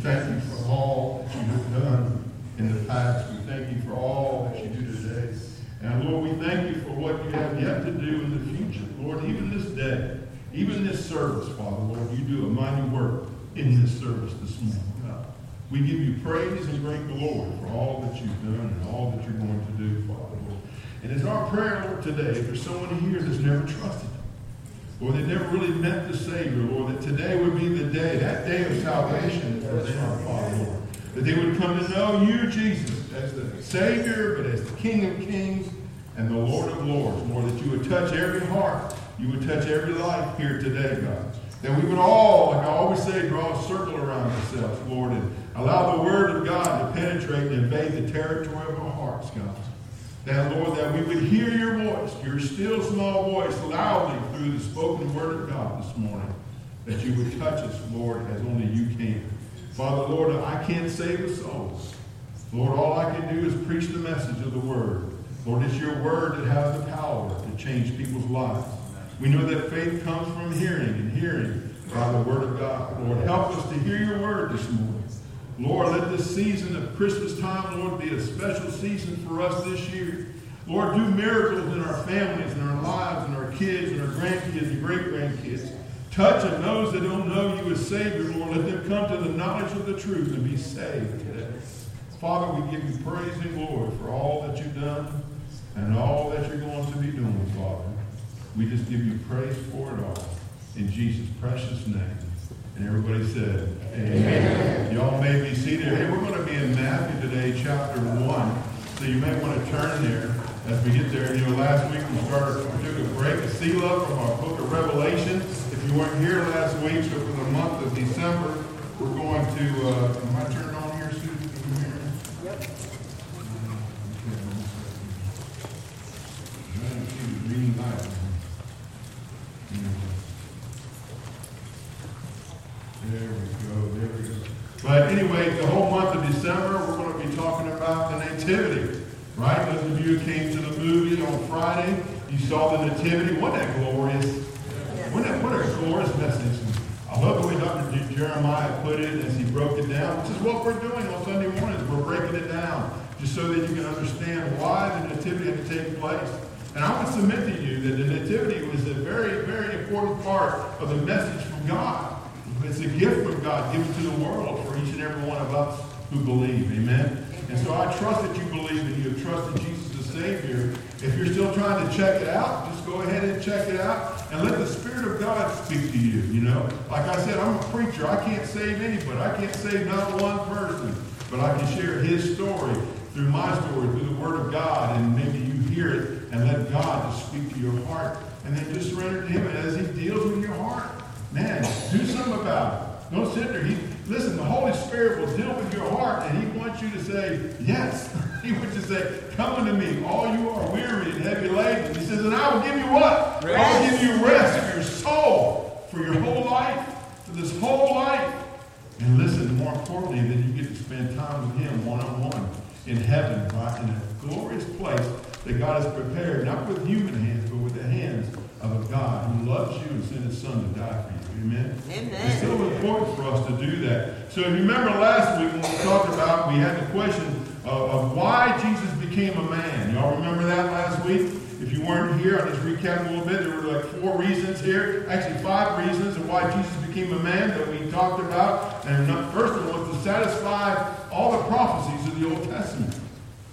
thank you for all that you have done in the past. We thank you for all that you do today. And Lord, we thank you for what you have yet to do in the future. Lord, even this day, even this service, Father, Lord, you do a mighty work in this service this morning. God. We give you praise and great glory for all that you've done and all that you're going to do, Father, Lord. And it's our prayer, Lord, today, there's someone here that's never trusted Lord, they never really met the Savior, Lord, that today would be the day, that day of salvation for them, Father, Lord. That they would come to know you, Jesus, as the Savior, but as the King of Kings and the Lord of Lords. Lord, that you would touch every heart. You would touch every life here today, God. That we would all, like I always say, draw a circle around ourselves, Lord, and allow the Word of God to penetrate and invade the territory of our hearts, God. That, Lord, that we would hear your voice, your still small voice, loudly through the spoken word of God this morning. That you would touch us, Lord, as only you can. Father, Lord, I can't save a soul. Lord, all I can do is preach the message of the word. Lord, it's your word that has the power to change people's lives. We know that faith comes from hearing and hearing by the word of God. Lord, help us to hear your word this morning. Lord, let this season of Christmas time, Lord, be a special season for us this year. Lord, do miracles in our families and our lives and our kids and our grandkids and great grandkids. Touch on those that don't know you as Savior, Lord. Let them come to the knowledge of the truth and be saved today. Father, we give you praise and glory for all that you've done and all that you're going to be doing, Father. We just give you praise for it all. In Jesus' precious name. And everybody said, Amen. Amen. Y'all may be seated. Hey, we're going to be in Matthew today, chapter 1. So you may want to turn there as we get there. You know, last week we started, we took a break, a seal up from our book of Revelation. If you weren't here last week, so for the month of December, we're going to, uh, am I turning on here, Susan? Yep. Reading Bible. There we go, there we go. But anyway, the whole month of December, we're going to be talking about the Nativity, right? Those of you who came to the movie on Friday, you saw the Nativity. What a glorious, what a, glorious message. I love the way Dr. Jeremiah put it as he broke it down, which is what we're doing on Sunday mornings. We're breaking it down just so that you can understand why the Nativity had to take place. And I would submit to you that the Nativity was a very, very important part of the message from God. It's a gift from God given to the world and every one of us who believe. Amen? And so I trust that you believe and you have trusted Jesus as Savior. If you're still trying to check it out, just go ahead and check it out and let the Spirit of God speak to you. You know, like I said, I'm a preacher. I can't save anybody. I can't save not one person. But I can share his story through my story, through the Word of God, and maybe you hear it and let God just speak to your heart. And then just surrender to Him. And as He deals with your heart, man, do something about it. Don't sit there. He, listen, the Holy Spirit will deal with your heart, and He wants you to say, yes. he wants you to say, come unto me, all you are weary and heavy laden. He says, and I will give you what? Rest. I will give you rest for your soul, for your whole life, for this whole life. And listen, more importantly, then you get to spend time with Him one-on-one in heaven, right? In a glorious place that God has prepared, not with human hands, but with the hands of a God who loves you and sent his son to die for you. Amen? Amen. It's so important for us to do that. So if you remember last week when we talked about, we had the question of, of why Jesus became a man. Y'all remember that last week? If you weren't here, I'll just recap a little bit. There were like four reasons here, actually five reasons of why Jesus became a man that we talked about. And first of all was to satisfy all the prophecies of the Old Testament.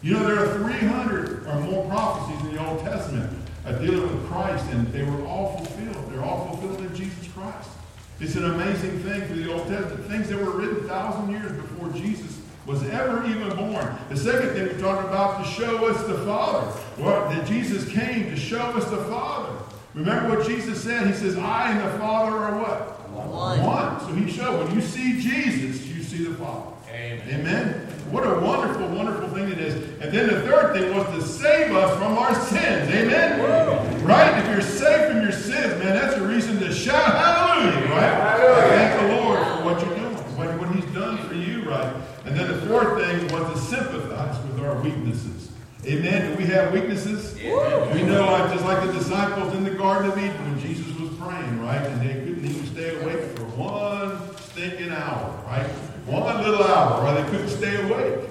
You know, there are 300 or more prophecies in the Old Testament uh, dealing with Christ, and they were all fulfilled. They're all fulfilled in Jesus Christ. It's an amazing thing for the Old Testament. Things that were written thousand years before Jesus was ever even born. The second thing we talked about to show us the Father. Well, that Jesus came to show us the Father. Remember what Jesus said? He says, I and the Father are what? One. One. So he showed when you see Jesus, you see the Father. Amen. Amen. What a wonderful, wonderful thing it is. And then the third thing was to save us from our sins. Amen? Right? If you're saved from your sins, man, that's a reason to shout hallelujah, right? Hallelujah. Thank the Lord for what you're doing, what, what He's done for you, right? And then the fourth thing was to sympathize with our weaknesses. Amen. Do we have weaknesses? Yeah. We know, like just like the disciples in the Garden of Eden when Jesus was praying, right? And they couldn't even stay awake for one stinking hour, right? One little hour, or they couldn't stay awake.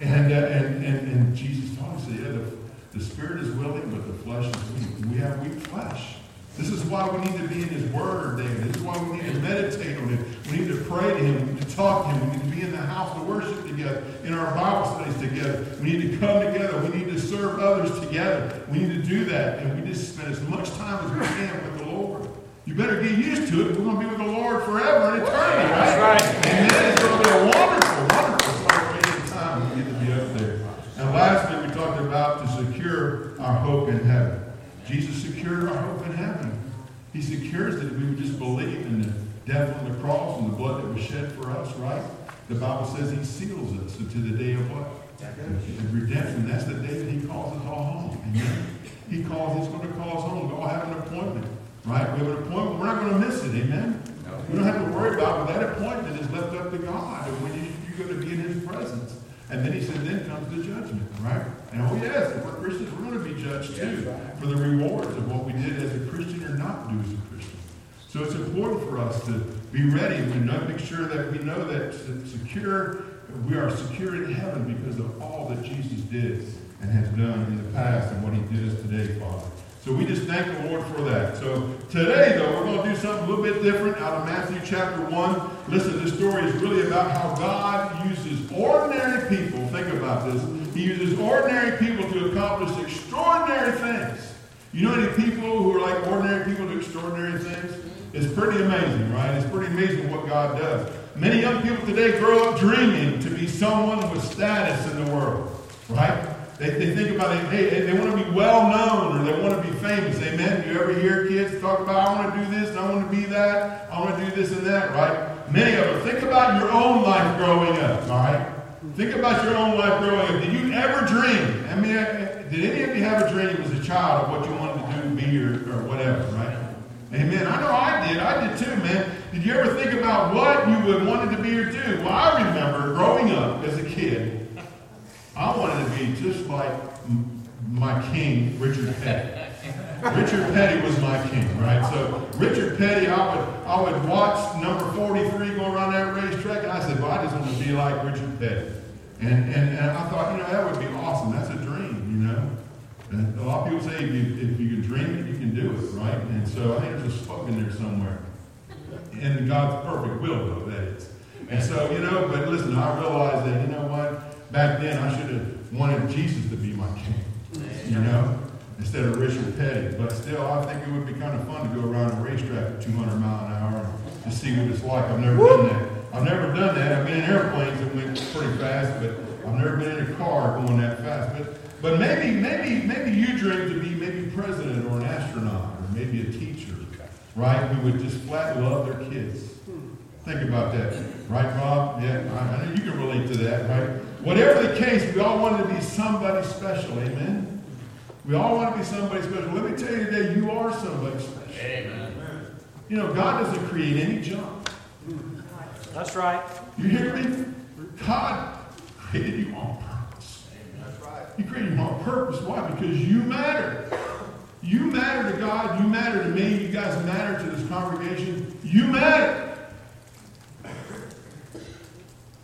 And, uh, and, and, and Jesus taught us, yeah, the, the spirit is willing, but the flesh is weak. We have weak flesh. This is why we need to be in His Word David. This is why we need to meditate on Him. We need to pray to Him. We need to talk to Him. We need to be in the house to worship together, in our Bible studies together. We need to come together. We need to serve others together. We need to do that. And we just spend as much time as we can with the Lord. You better get used to it. We're going to be with the Lord forever and eternity, right? That's right. Amen. It's going to be a wonderful, wonderful celebration time when we get to be up there. And lastly, we talked about to secure our hope in heaven. Jesus secured our hope in heaven. He secures it if we would just believe in the death on the cross and the blood that was shed for us, right? The Bible says he seals us to the day of what? The redemption. That's the day that he calls us all home. Amen. He calls, he's going to call us home. We all have an appointment, right? We have an appointment. We're not going to miss it. Amen. We don't have to worry about it. That appointment is left up to God. And when you, you're going to be in his presence. And then he said, then comes the judgment, right? And oh yes, if we're Christians, we're going to be judged too for the rewards of what we did as a Christian or not do as a Christian. So it's important for us to be ready. We know, make sure that we know that secure, we are secure in heaven because of all that Jesus did and has done in the past and what he did us today, Father. So we just thank the Lord for that. So today, though, we're going to do something a little bit different out of Matthew chapter 1. Listen, this story is really about how God uses ordinary people. Think about this. He uses ordinary people to accomplish extraordinary things. You know any people who are like ordinary people do extraordinary things? It's pretty amazing, right? It's pretty amazing what God does. Many young people today grow up dreaming to be someone with status in the world, right? They, they think about it, hey, they want to be well known or they want to be famous. Amen. You ever hear kids talk about, I want to do this and I want to be that, I want to do this and that, right? Many of them. Think about your own life growing up, all right? Think about your own life growing up. Did you ever dream? I mean, did any of you have a dream as a child of what you wanted to do, be, or, or whatever, right? Amen. I know I did. I did too, man. Did you ever think about what you would wanted to be or do? Well, I remember growing up as a kid, I wanted to be just like my king, Richard Petty. Richard Petty was my king, right? So Richard Petty, I would I would watch number 43 go around that racetrack, and I said, well, I just want to be like Richard Petty. And, and, and I thought, you know, that would be awesome. That's a dream, you know. And a lot of people say if you, if you can dream it, you can do it, right? And so I think there's a spoke in there somewhere. And God's perfect will, though, that is. And so, you know, but listen, I realized that, you know what? Back then, I should have wanted Jesus to be my king, you know, instead of Richard Petty. But still, I think it would be kind of fun to go around a racetrack at 200 mile an hour and to see what it's like. I've never done that. I've never done that. I've been in airplanes that went pretty fast, but I've never been in a car going that fast. But but maybe maybe maybe you dream to be maybe president or an astronaut or maybe a teacher, right? Who would just flat love their kids. Hmm. Think about that, right, Bob? Yeah, I know you can relate to that, right? Whatever the case, we all want to be somebody special. Amen. We all want to be somebody special. Let me tell you today, you are somebody special. Amen. You know, God doesn't create any junk. That's right. You hear me? God created you on purpose. That's right. He created you on purpose. Why? Because you matter. You matter to God. You matter to me. You guys matter to this congregation. You matter.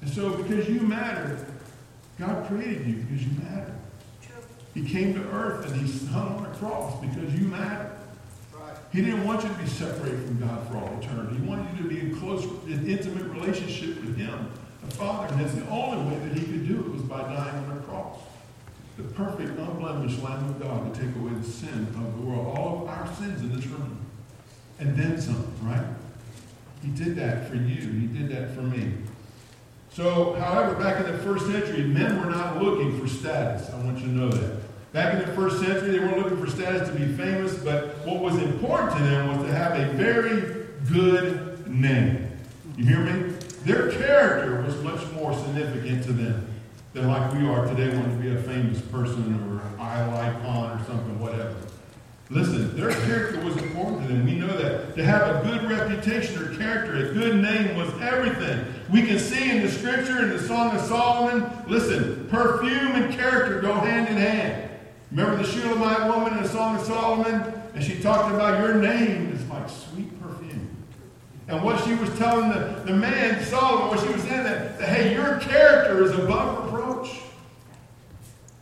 And so, because you matter, God created you because you matter. True. He came to earth and he hung on a cross because you matter. Right. He didn't want you to be separated from God for all eternity. He wanted you to be in close, in intimate relationship with Him, the Father. And that's the only way that He could do it was by dying on a cross. The perfect, unblemished Lamb of God to take away the sin of the world, all of our sins in this room, and then some. Right? He did that for you. He did that for me. So, however, back in the first century, men were not looking for status. I want you to know that. Back in the first century, they weren't looking for status to be famous, but what was important to them was to have a very good name. You hear me? Their character was much more significant to them than like we are today wanting to be a famous person or an icon or something, whatever. Listen, their character was important to them. We know that. To have a good reputation or character, a good name was everything. We can see in the scripture, in the Song of Solomon, listen, perfume and character go hand in hand. Remember the Shulamite woman in the Song of Solomon? And she talked about your name is like sweet perfume. And what she was telling the, the man, Solomon, what she was saying that hey, your character is above reproach.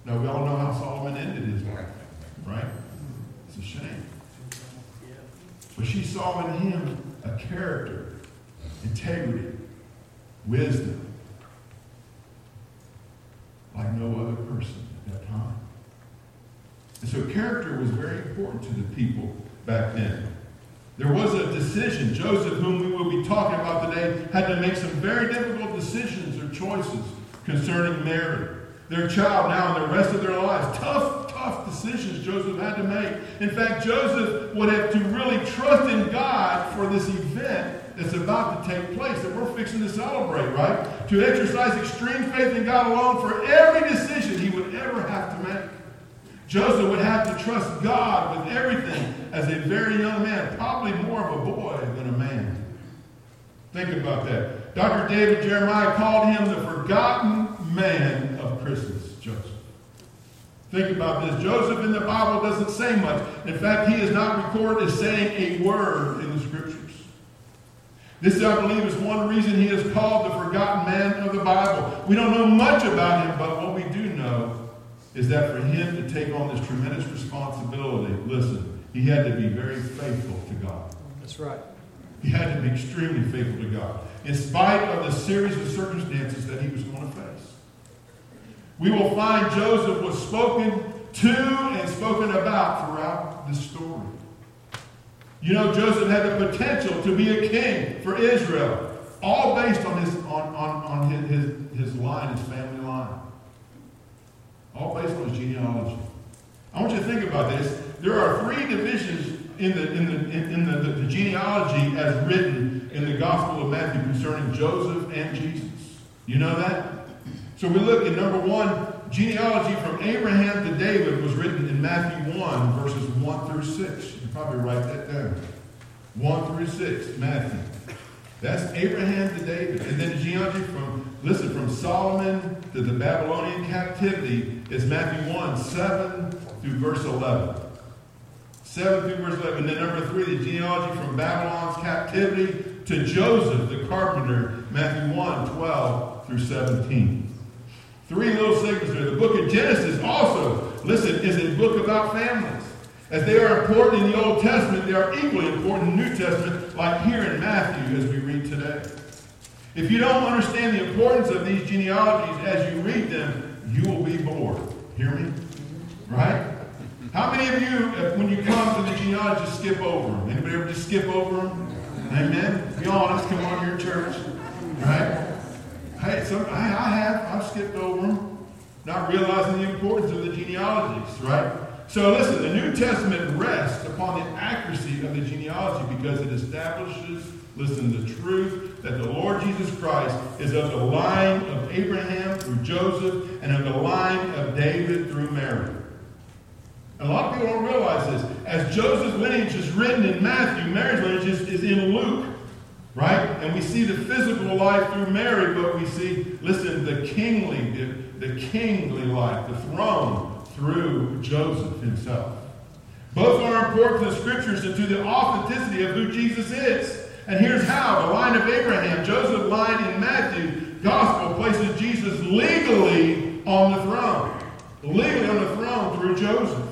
Now, we all know how Solomon ended his life, right? Shame. But she saw in him a character, integrity, wisdom, like no other person at that time. And so character was very important to the people back then. There was a decision. Joseph, whom we will be talking about today, had to make some very difficult decisions or choices concerning Mary, their child now and the rest of their lives. Tough, tough decisions Joseph had to make. In fact, Joseph would have to really trust in God for this event that's about to take place that we're fixing to celebrate, right? To exercise extreme faith in God alone for every decision he would ever have to make. Joseph would have to trust God with everything as a very young man, probably more of a boy than a man. Think about that. Dr. David Jeremiah called him the forgotten man. Think about this. Joseph in the Bible doesn't say much. In fact, he is not recorded as saying a word in the scriptures. This, I believe, is one reason he is called the forgotten man of the Bible. We don't know much about him, but what we do know is that for him to take on this tremendous responsibility, listen, he had to be very faithful to God. That's right. He had to be extremely faithful to God, in spite of the series of circumstances that he was going. We will find Joseph was spoken to and spoken about throughout the story. You know, Joseph had the potential to be a king for Israel, all based on his on, on, on his, his, his line, his family line. All based on his genealogy. I want you to think about this. There are three divisions in the, in the, in, in the, the, the genealogy as written in the Gospel of Matthew concerning Joseph and Jesus. You know that? So we look at number one, genealogy from Abraham to David was written in Matthew 1, verses 1 through 6. You probably write that down. 1 through 6, Matthew. That's Abraham to David. And then genealogy from, listen, from Solomon to the Babylonian captivity is Matthew 1, 7 through verse 11. 7 through verse 11. And then number 3, the genealogy from Babylon's captivity to Joseph, the carpenter, Matthew 1, 12 through 17. Three little there. The book of Genesis also, listen, is a book about families. As they are important in the Old Testament, they are equally important in the New Testament, like here in Matthew as we read today. If you don't understand the importance of these genealogies as you read them, you will be bored. Hear me? Right? How many of you, uh, when you come to the genealogy, just skip over them? Anybody ever just skip over them? Amen? Be honest, come on, your church. Right? Hey, some, I, I have. I've skipped over them, not realizing the importance of the genealogies, right? So listen, the New Testament rests upon the accuracy of the genealogy because it establishes, listen, the truth that the Lord Jesus Christ is of the line of Abraham through Joseph and of the line of David through Mary. And a lot of people don't realize this. As Joseph's lineage is written in Matthew, Mary's lineage is, is in Luke. Right? And we see the physical life through Mary, but we see, listen, the kingly, the, the kingly life, the throne through Joseph himself. Both are important to the scriptures and to the authenticity of who Jesus is. And here's how. The line of Abraham, Joseph line in Matthew, gospel places Jesus legally on the throne. Legally on the throne through Joseph.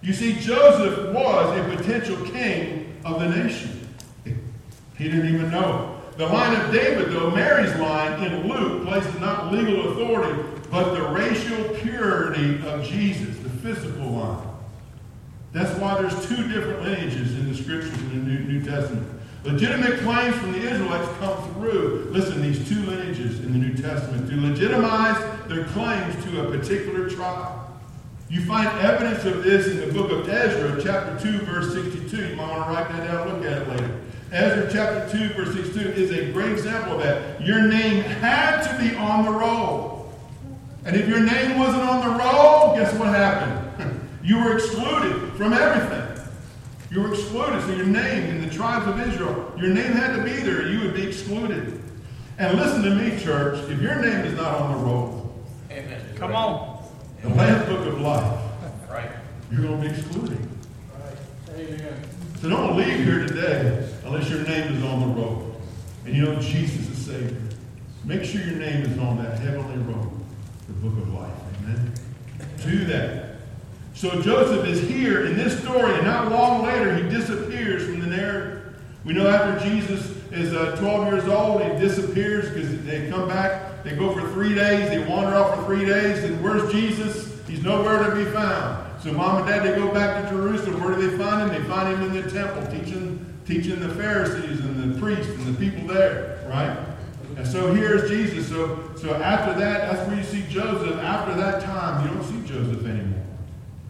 You see, Joseph was a potential king of the nation. He didn't even know. The line of David, though, Mary's line in Luke, places not legal authority, but the racial purity of Jesus, the physical line. That's why there's two different lineages in the scriptures in the New, New Testament. Legitimate claims from the Israelites come through, listen, these two lineages in the New Testament to legitimize their claims to a particular tribe. You find evidence of this in the book of Ezra, chapter 2, verse 62. You might want to write that down look at it later. Ezra chapter 2, verse 62 is a great example of that. Your name had to be on the roll. And if your name wasn't on the roll, guess what happened? you were excluded from everything. You were excluded. So your name in the tribes of Israel, your name had to be there. You would be excluded. And listen to me, church. If your name is not on the roll, Amen. Come on. The Lamb's Book of Life, right. you're going to be excluded. Right. Amen. So don't leave here today unless your name is on the roll. And you know Jesus is Savior. make sure your name is on that heavenly roll, the book of life. Amen. Do that. So Joseph is here in this story, and not long later he disappears from the narrative. We know after Jesus is uh, 12 years old, he disappears because they come back. They go for three days. They wander off for three days. And where's Jesus? He's nowhere to be found. So mom and dad, they go back to Jerusalem. Where do they find him? They find him in the temple, teaching, teaching the Pharisees and the priests and the people there, right? And so here's Jesus. So, so after that, that's where you see Joseph. After that time, you don't see Joseph anymore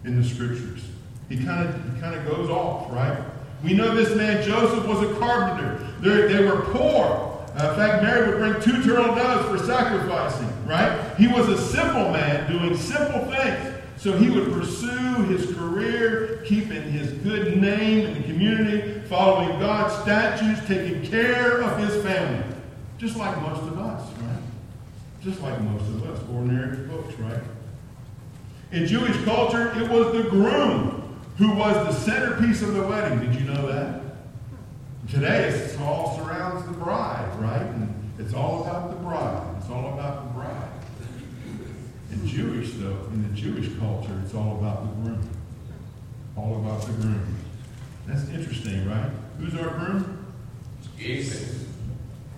in the scriptures. He kind of he kind of goes off, right? We know this man Joseph was a carpenter. They're, they were poor. Uh, in fact, Mary would bring two turtle doves for sacrificing, right? He was a simple man doing simple things. So he would pursue his career, keeping his good name in the community, following God's statutes, taking care of his family. Just like most of us, right? Just like most of us, ordinary folks, right? In Jewish culture, it was the groom who was the centerpiece of the wedding. Did you know that? Today, it all surrounds the bride, right? And it's all about the bride. It's all about the bride. In Jewish, though, in the Jewish culture, it's all about the groom. All about the groom. That's interesting, right? Who's our groom? Jesus.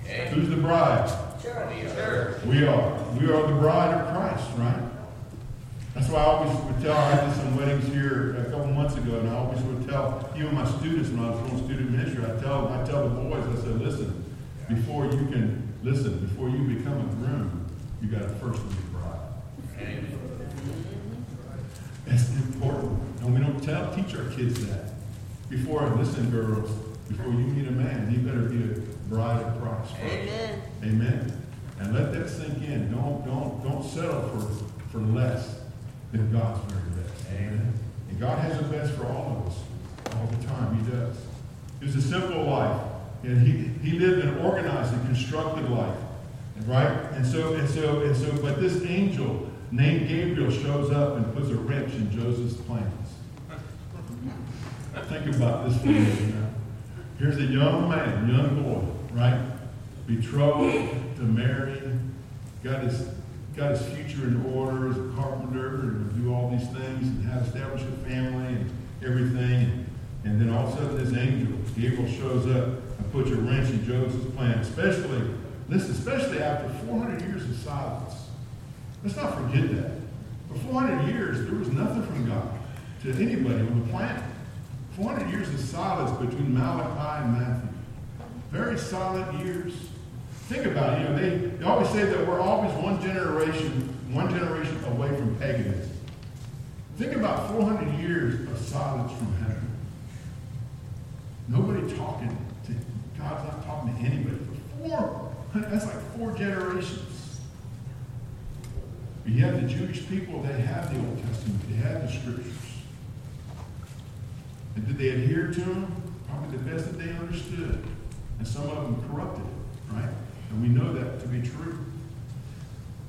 Okay. Who's the bride? Sure. Sure. We are. We are the bride of Christ, right? That's why I always would tell, I did some weddings here a couple months ago, and I always would tell even my students when I was doing student ministry, I tell I tell the boys, I said, listen, before you can listen, before you become a groom, you got to first be a bride. That's important. And we don't tell teach our kids that. Before listen, girls, before you meet a man, you better be a bride of Christ. First. Amen. Amen. And let that sink in. Don't don't don't settle for, for less than God's very best. Amen. And God has the best for all of us all the time. He does. It was a simple life. And he, he lived an organized and constructed life. Right? And so, and so, and so, but this angel named Gabriel shows up and puts a wrench in Joseph's plans. Think about this for a minute. Here's a young man, young boy, right? Betrothed to Mary, got his got his future in order as a carpenter and do all these things and have established a family and everything. And then all of a sudden this angel, Gabriel, shows up and puts a wrench in Joseph's plan, especially, listen, especially after 400 years of silence. Let's not forget that. For 400 years, there was nothing from God to anybody on the planet. 400 years of silence between Malachi and Matthew. Very silent years. Think about it. You know, they, they always say that we're always one generation, one generation away from paganism. Think about 400 years of silence from heaven. Nobody talking to God's not talking to anybody for four. That's like four generations. But yet the Jewish people, they have the Old Testament. They have the scriptures. And did they adhere to them? Probably the best that they understood. And some of them corrupted it, right? And we know that to be true.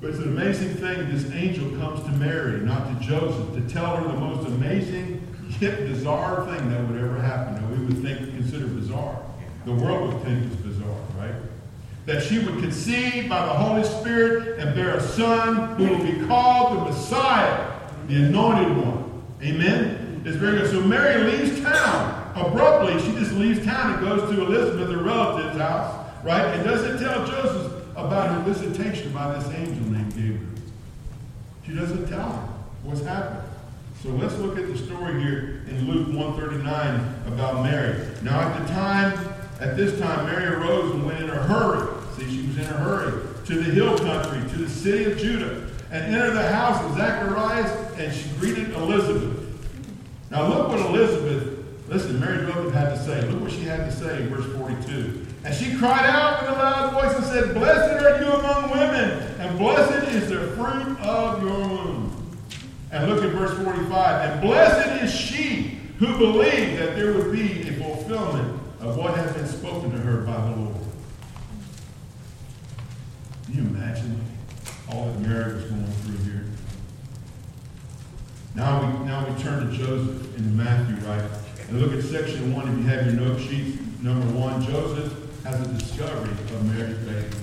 But it's an amazing thing. This angel comes to Mary, not to Joseph, to tell her the most amazing yet bizarre thing that would ever happen. That we would think, consider bizarre. The world would think is bizarre, right? That she would conceive by the Holy Spirit and bear a son who will be called the Messiah, the anointed one. Amen? It's very good. So Mary leaves town. Abruptly, she just leaves town and goes to Elizabeth, her relative's house right? And doesn't tell Joseph about her visitation by this angel named Gabriel. She doesn't tell him what's happening. So let's look at the story here in Luke 139 about Mary. Now at the time, at this time, Mary arose and went in a hurry. See, she was in a hurry to the hill country, to the city of Judah, and entered the house of Zacharias, and she greeted Elizabeth. Now look what Elizabeth, listen, Mary relative had to say. Look what she had to say in verse 42. And she cried out with a loud voice and said, Blessed are you among women, and blessed is the fruit of your womb. And look at verse 45. And blessed is she who believed that there would be a fulfillment of what had been spoken to her by the Lord. Can you imagine all that Mary was going through here? Now we, now we turn to Joseph in Matthew, right? And look at section one if you have your note sheets. Number one, Joseph has a discovery of Mary's baby.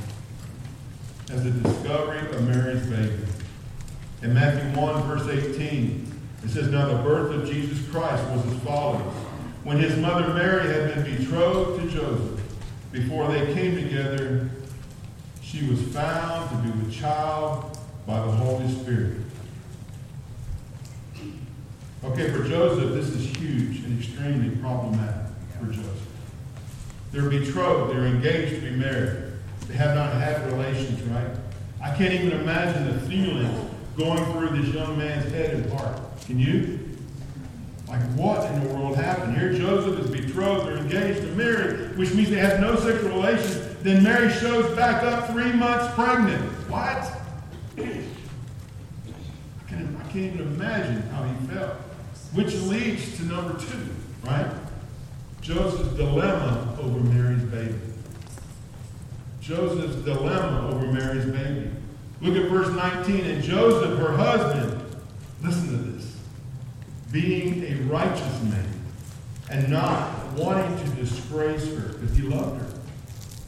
Has a discovery of Mary's baby. In Matthew 1, verse 18, it says, Now the birth of Jesus Christ was as follows. When his mother Mary had been betrothed to Joseph, before they came together, she was found to be with child by the Holy Spirit. Okay, for Joseph, this is huge and extremely problematic for Joseph. They're betrothed, they're engaged to be married. They have not had relations, right? I can't even imagine the feelings going through this young man's head and heart. Can you? Like, what in the world happened? Here Joseph is betrothed, they're engaged to marry, which means they have no sexual relations. Then Mary shows back up three months pregnant. What? I can't, I can't even imagine how he felt. Which leads to number two, right? Joseph's dilemma over Mary's baby. Joseph's dilemma over Mary's baby. Look at verse 19. And Joseph, her husband, listen to this, being a righteous man and not wanting to disgrace her because he loved her,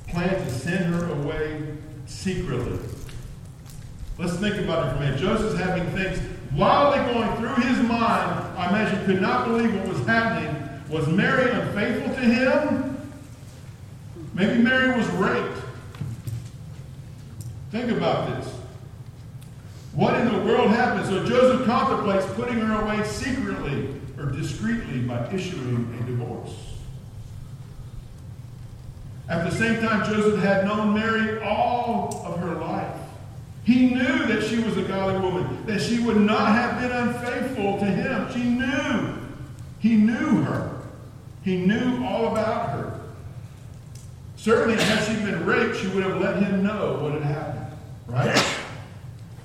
planned to send her away secretly. Let's think about it for a minute. Joseph's having things they're going through his mind. I imagine could not believe what was happening. Was Mary unfaithful to him? Maybe Mary was raped. Think about this. What in the world happened? So Joseph contemplates putting her away secretly or discreetly by issuing a divorce. At the same time, Joseph had known Mary all of her life. He knew that she was a godly woman, that she would not have been unfaithful to him. She knew. He knew her. He knew all about her. Certainly, had she been raped, she would have let him know what had happened. Right?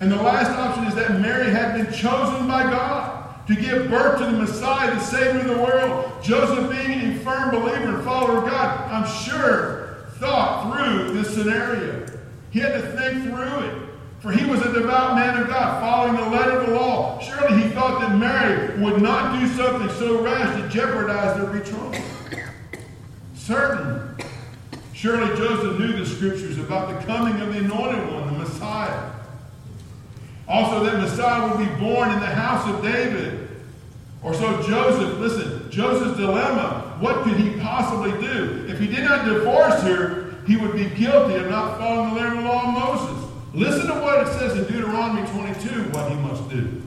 And the last option is that Mary had been chosen by God to give birth to the Messiah, the Savior of the world. Joseph, being a firm believer and follower of God, I'm sure, thought through this scenario. He had to think through it. For he was a devout man of God, following the letter of the law. Surely he thought that Mary would not do something so rash to jeopardize their betrothal. Certain. Surely Joseph knew the scriptures about the coming of the anointed one, the Messiah. Also, that Messiah would be born in the house of David. Or so Joseph, listen, Joseph's dilemma, what could he possibly do? If he did not divorce her, he would be guilty of not following the letter of the law of Moses. Listen to what it says in Deuteronomy 22, what he must do.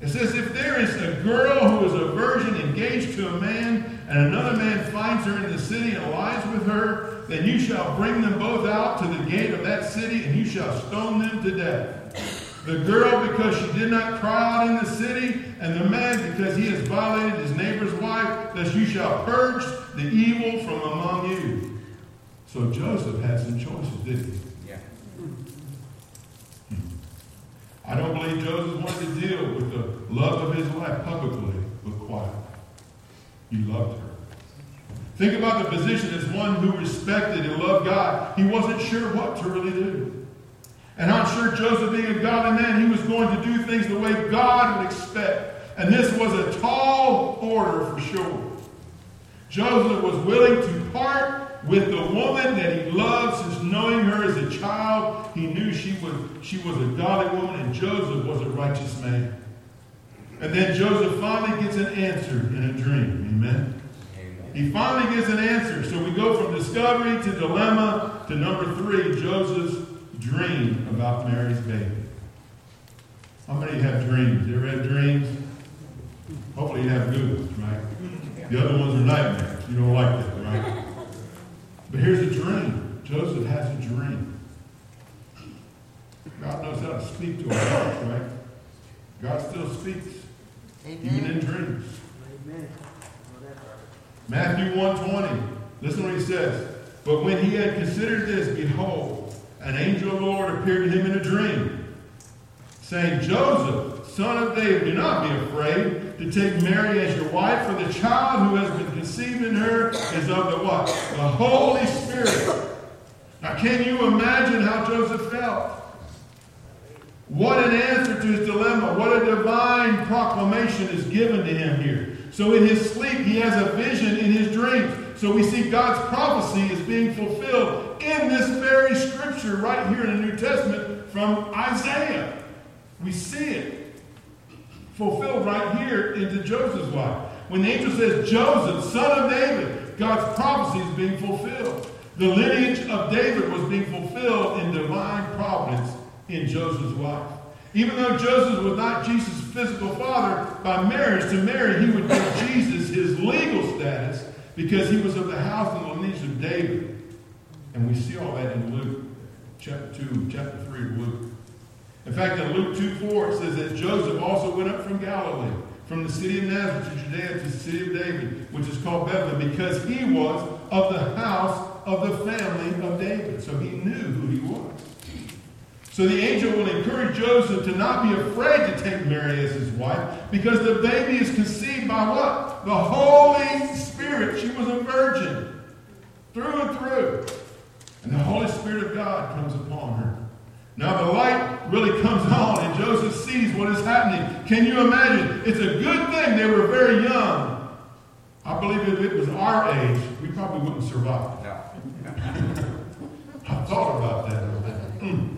It says, if there is a girl who is a virgin engaged to a man, and another man finds her in the city and lies with her, then you shall bring them both out to the gate of that city, and you shall stone them to death. The girl because she did not cry out in the city, and the man because he has violated his neighbor's wife, thus you shall purge the evil from among you. So Joseph had some choices, didn't he? I don't believe Joseph wanted to deal with the love of his life publicly, but quietly. He loved her. Think about the position as one who respected and loved God. He wasn't sure what to really do. And I'm sure Joseph, being a godly man, he was going to do things the way God would expect. And this was a tall order for sure. Joseph was willing to part with the woman that he loved since knowing her as a child. He knew she was, she was a godly woman and Joseph was a righteous man. And then Joseph finally gets an answer in a dream. Amen. Amen. He finally gets an answer. So we go from discovery to dilemma to number three, Joseph's dream about Mary's baby. How many have dreams? You ever had dreams? Hopefully you have good ones, right? The other ones are nightmares. You don't like that, right? But here's a dream. Joseph has a dream. God knows how to speak to our hearts, right? God still speaks, Amen. even in dreams. Amen. Matthew 120. Listen what he says. But when he had considered this, behold, an angel of the Lord appeared to him in a dream, saying, Joseph, son of David, do not be afraid to take Mary as your wife, for the child who has been conceived in her is of the what? The Holy Spirit. Now, can you imagine how Joseph felt? What an answer to his dilemma. What a divine proclamation is given to him here. So, in his sleep, he has a vision in his dreams. So, we see God's prophecy is being fulfilled in this very scripture right here in the New Testament from Isaiah. We see it fulfilled right here into Joseph's life. When the angel says, Joseph, son of David, God's prophecy is being fulfilled. The lineage of David was being fulfilled in divine providence in Joseph's life. Even though Joseph was not Jesus' physical father, by marriage to Mary, he would give Jesus his legal status because he was of the house and the lineage of David. And we see all that in Luke chapter 2, chapter 3 of Luke. In fact, in Luke 2 4, it says that Joseph also went up from Galilee, from the city of Nazareth to Judea to the city of David, which is called Bethlehem, because he was of the house of the family of David. So he knew who he was. So the angel will encourage Joseph to not be afraid to take Mary as his wife because the baby is conceived by what? The Holy Spirit. She was a virgin through and through. And the Holy Spirit of God comes upon her. Now the light really comes on and Joseph sees what is happening. Can you imagine? It's a good thing they were very young. I believe if it was our age, we probably wouldn't survive. I thought about that. a Mm.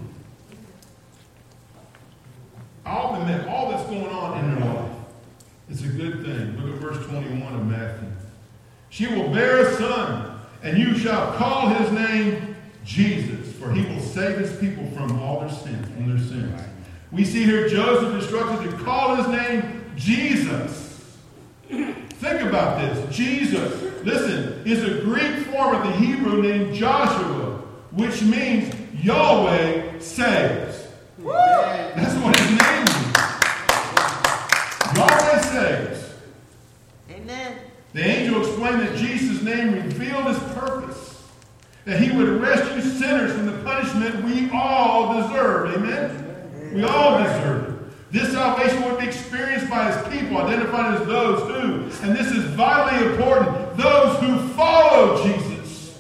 I'll admit, all that's going on in their life, it's a good thing. Look at verse 21 of Matthew. She will bear a son, and you shall call his name Jesus, for he will save his people from all their sins, from their sins. We see here Joseph instructed to call his name Jesus. Think about this. Jesus, listen, is a Greek form of the Hebrew name Joshua, which means Yahweh saves. That's what his name means. Yahweh saves. Amen. The angel explained that Jesus' name revealed his purpose, that he would rescue sinners from the punishment we all deserve. Amen? We all deserve it. This salvation would be experienced by his people, identified as those who, and this is vitally important, those who follow Jesus.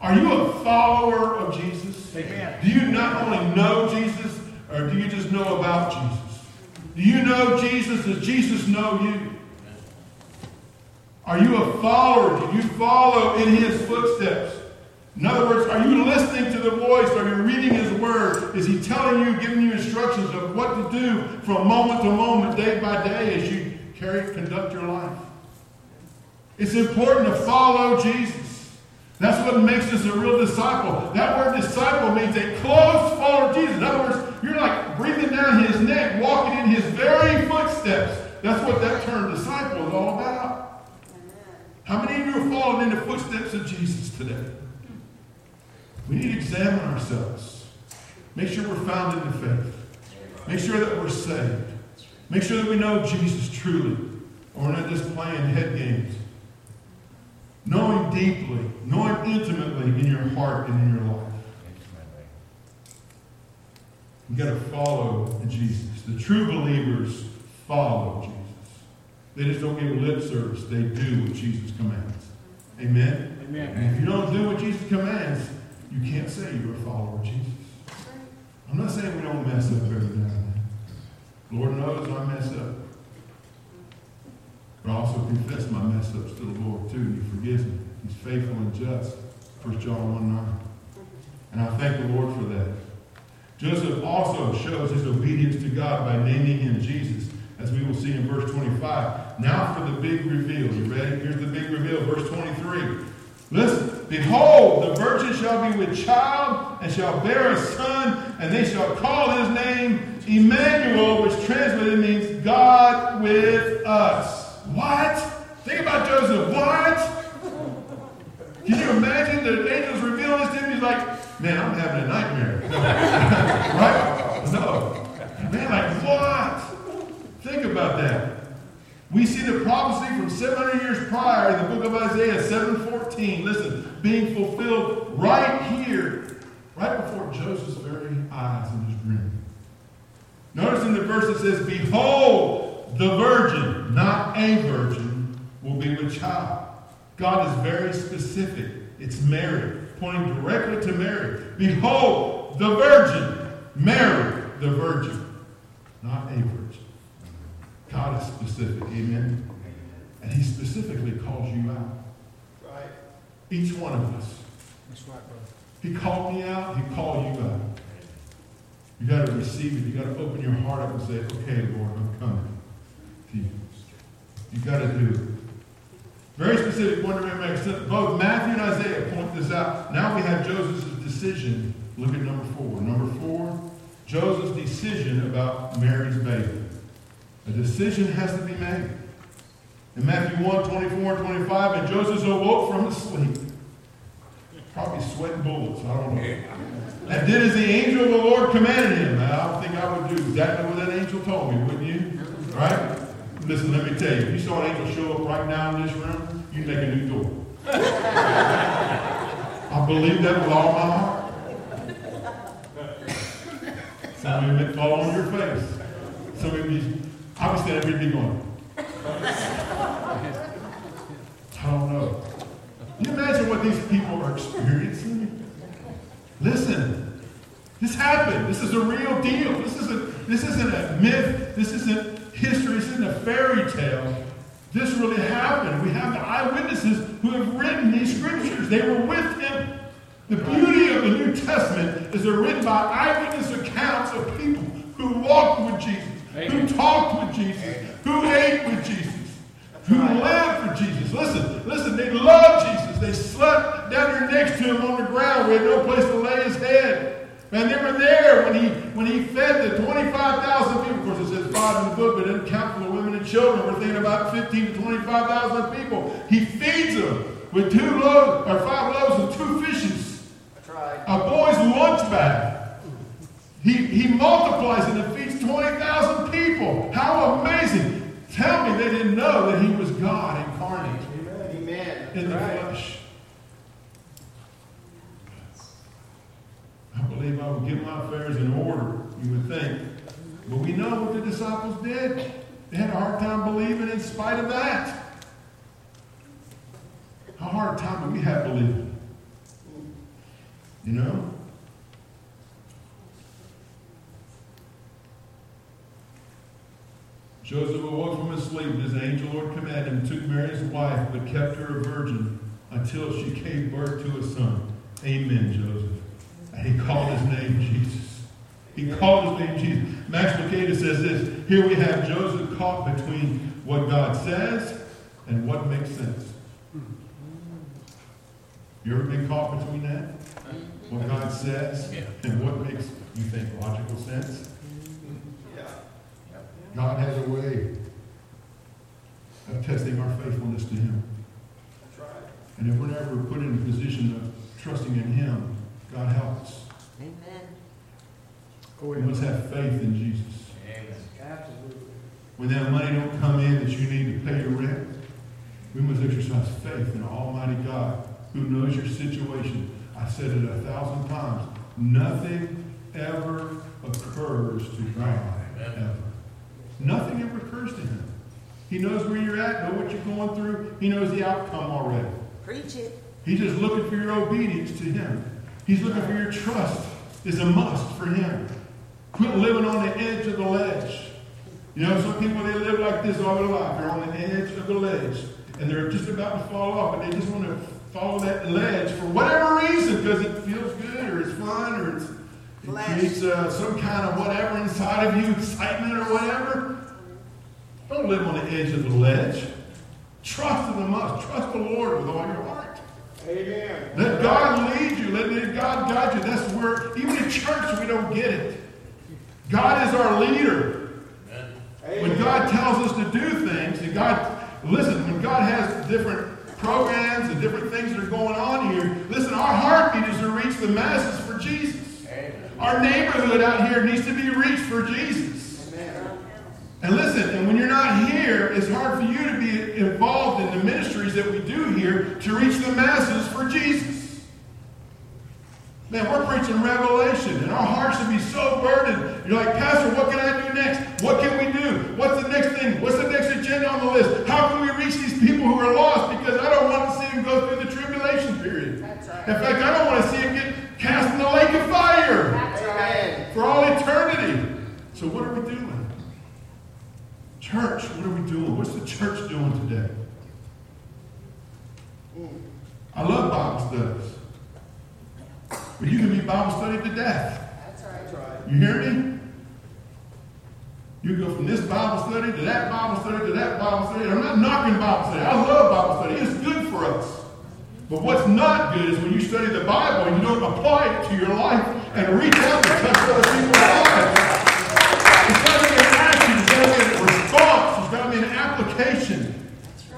Are you a follower of Jesus? Amen. Do you not only know Jesus, or do you just know about Jesus? Do you know Jesus? Does Jesus know you? Are you a follower? Do you follow in his footsteps? In other words, are you listening to the voice? Are you reading his word? Is he telling you, giving you instructions of what to do from moment to moment, day by day, as you carry, conduct your life? It's important to follow Jesus. That's what makes us a real disciple. That word disciple means a close follower of Jesus. In other words, you're like breathing down his neck, walking in his very footsteps. That's what that term disciple is all about. How many of you are following in the footsteps of Jesus today? We need to examine ourselves. Make sure we're found in the faith. Make sure that we're saved. Make sure that we know Jesus truly. Or we're not just playing head games. Knowing deeply, knowing intimately in your heart and in your life. You got to follow Jesus. The true believers follow Jesus. They just don't give lip service. They do what Jesus commands. Amen? Amen. And if you don't do what Jesus commands, you can't say you're a follower of Jesus. I'm not saying we don't mess up every now and then. Lord knows I mess up. But I also confess my mess ups to the Lord too. He forgives me. He's faithful and just. 1 John 1 9. And I thank the Lord for that. Joseph also shows his obedience to God by naming him Jesus, as we will see in verse 25. Now for the big reveal. You ready? Here's the big reveal, verse 23. Listen, behold, the virgin shall be with child and shall bear a son, and they shall call his name Emmanuel, which translated means God with us. What? Think about Joseph. What? Can you imagine the angels revealing this to him? He's like, man, I'm having a nightmare. right? No. Man, like, what? Think about that. We see the prophecy from 700 years prior in the book of Isaiah 7:14. Listen, being fulfilled right here, right before Joseph's very eyes in his dream. Notice in the verse it says, "Behold, the virgin, not a virgin, will be with child." God is very specific. It's Mary, pointing directly to Mary. Behold, the virgin, Mary, the virgin, not a virgin. God is specific, amen? And he specifically calls you out. Each one of us. That's right, brother. He called me out, he called you out. You got to receive it. You got to open your heart up and say, okay, Lord, I'm coming to you. You got to do it. Very specific one to remember. Both Matthew and Isaiah point this out. Now we have Joseph's decision. Look at number four. Number four, Joseph's decision about Mary's baby. A decision has to be made. In Matthew 1, 24 and 25, and Joseph awoke from his sleep. Probably sweating bullets, I don't know. And did as the angel of the Lord commanded him. Now, I think I would do exactly what that angel told me, wouldn't you? Right? Listen, let me tell you, if you saw an angel show up right now in this room, you'd make a new door. I believe that with all my heart. Some of you fall on your face. Some of you, I was standing here going, I don't know. Can you imagine what these people are experiencing? Listen, this happened. This is a real deal. This isn't, this isn't a myth. This isn't history. This isn't a fairy tale. This really happened. We have the eyewitnesses who have written these scriptures. They were with him. The beauty of the New Testament is they're written by eyewitness accounts of people who walked with Jesus, who talked with Jesus, who ate with Jesus, who lived for Jesus. Listen, listen, they loved Jesus. They slept down there next to him on the ground. We had no place to lay his head. And they were there when he when he fed the 25,000 people. Of course, it says five in the book, but it didn't count for the women and children. We're thinking about 15 to 25,000 people. He feeds them with two loaves, or five loaves and two fishes. That's right. A boy's lunch bag. He, he multiplies in the feeds 20,000 people. How amazing. Tell me they didn't know that he was God incarnate Amen. in the Right. flesh. I believe I would get my affairs in order, you would think. But we know what the disciples did. They had a hard time believing in spite of that. How hard a time do we have believing? You know? Joseph awoke from his sleep, and his angel Lord commanded him, took Mary his wife, but kept her a virgin until she gave birth to a son. Amen, Joseph. And he called his name Jesus. He called his name Jesus. Max Lucado says this Here we have Joseph caught between what God says and what makes sense. You ever been caught between that? What God says and what makes you think logical sense? Yeah. God has a way of testing our faithfulness to Him. That's right. And if we're never put in a position of trusting in Him, God help us. Amen. We must have faith in Jesus. Amen. Absolutely. When that money don't come in that you need to pay your rent, we must exercise faith in Almighty God who knows your situation. I said it a thousand times. Nothing ever occurs to God. Amen. Ever. Nothing ever occurs to Him. He knows where you're at, know what you're going through. He knows the outcome already. Preach it. He's just looking for your obedience to Him. He's looking for your trust. Is a must for Him. Quit living on the edge of the ledge. You know, some people they live like this all their life. They're on the edge of the ledge, and they're just about to fall off, and they just want to follow that ledge for whatever reason, because it feels good, or it's fun, or it's. Creates uh, some kind of whatever inside of you, excitement or whatever. Don't live on the edge of the ledge. Trust in the must. Trust the Lord with all your heart. Amen. Let God lead you. Let God guide you. That's where, even in church, we don't get it. God is our leader. Amen. When God tells us to do things, and God, listen, when God has different programs and different things that are going on here, listen, our heartbeat is to reach the masses for Jesus. Our neighborhood out here needs to be reached for Jesus. Amen. And listen, and when you're not here, it's hard for you to be involved in the ministries that we do here to reach the masses for Jesus. Man, we're preaching revelation, and our hearts should be so burdened. You're like, Pastor, what can I do next? What can we do? What's the next thing? What's the next agenda on the list? How can we reach these people who are lost? Because I don't want to see them go through the tribulation period. That's right. In fact, I don't want to see them get cast in the lake of fire That's right. For all eternity. So what are we doing? Church, what are we doing? What's the church doing today? I love Bible studies. But you can be Bible study to death. That's That's right. right. You hear me? You go from this Bible study to that Bible study to that Bible study. I'm not knocking Bible study. I love Bible study. It's good for us. But what's not good is when you study the Bible and you don't apply it to your life and reach out and touch other people's lives. It's got to be an action. It's got to be a response. It's got to be an application.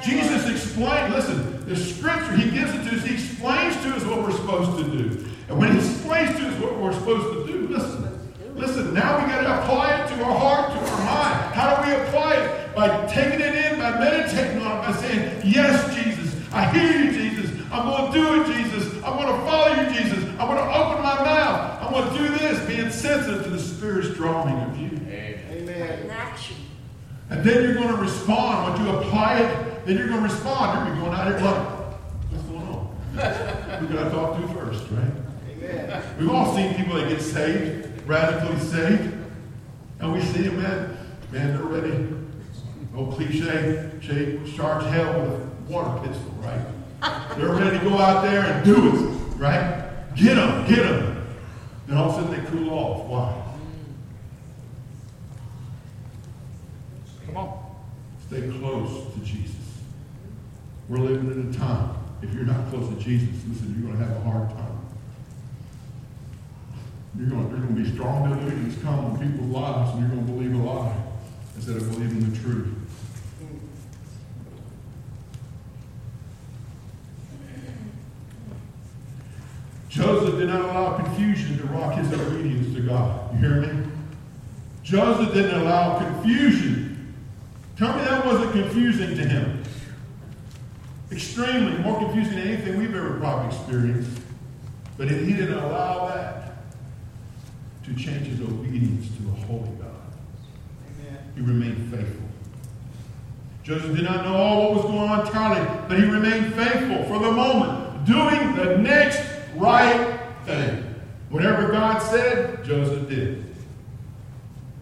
Jesus explained, listen, the scripture, he gives it to us, he explains to us what we're supposed to do. And when he explains to us what we're supposed to do, listen, listen, now we got to apply it to our heart, to our mind. How do we apply it? By taking it in, by meditating on it, by saying, Yes, Jesus, I hear you, Jesus. I'm going to do it, Jesus. I'm going to follow you, Jesus. I'm going to open my mouth. I'm going to do this, being sensitive to the Spirit's drawing of you. Amen. Amen. In action. And then you're going to respond. Once you apply it, then you're going to respond. You're going to be going out here like, what's going on? Who got to talk to first, right? Amen. We've all seen people that get saved, radically saved. And we see them, man, man, they're ready. Old cliche, shake, charge hell with a water pistol, right? They're ready to go out there and do it, right? Get them, get them. Then all of a sudden they cool off. Why? Come on. Stay close to Jesus. We're living in a time, if you're not close to Jesus, listen, you're going to have a hard time. You're going, there's going to be strong delusions come in people's lives, and you're going to believe a lie instead of believing the truth. Joseph did not allow confusion to rock his obedience to God. You hear me? Joseph didn't allow confusion. Tell me that wasn't confusing to him. Extremely more confusing than anything we've ever probably experienced. But he didn't allow that to change his obedience to a holy God. Amen. He remained faithful. Joseph did not know all what was going on entirely, but he remained faithful for the moment, doing the next right thing. Whatever God said, Joseph did.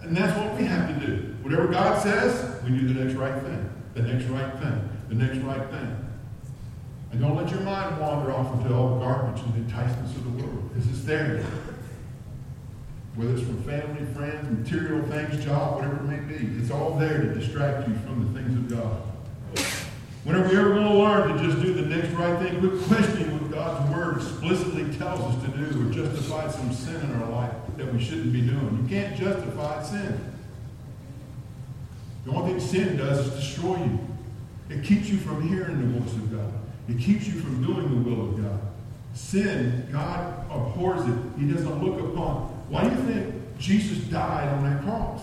And that's what we have to do. Whatever God says, we do the next right thing. The next right thing. The next right thing. And don't let your mind wander off into all the garbage and the enticements of the world, because it's there. Whether it's from family, friends, material things, job, whatever it may be, it's all there to distract you from the things of God. When are we ever going to learn to just do the next right thing? Quit questioning God's Word explicitly tells us to do or justify some sin in our life that we shouldn't be doing. You can't justify sin. The only thing sin does is destroy you. It keeps you from hearing the voice of God. It keeps you from doing the will of God. Sin, God abhors it. He doesn't look upon. Why do you think Jesus died on that cross?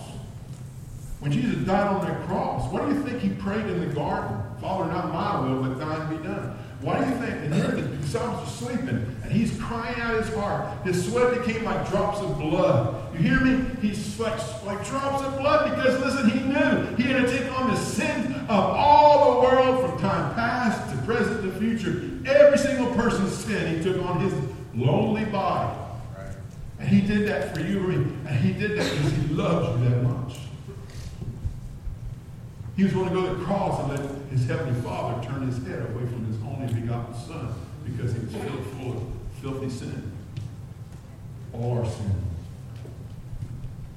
When Jesus died on that cross, what do you think he prayed in the garden? Father, not my will, but thine be done. Why do you think? And here the disciples are sleeping, and he's crying out his heart. His sweat became like drops of blood. You hear me? He's like, like drops of blood because, listen, he knew he had to take on the sin of all the world from time past to present to future. Every single person's sin he took on his lowly body. Right. And he did that for you, and he did that because he loves you that much. He was going to go to the cross and let his heavenly Father turn his head away from only begotten Son because he was filled full of filthy sin. All our sin.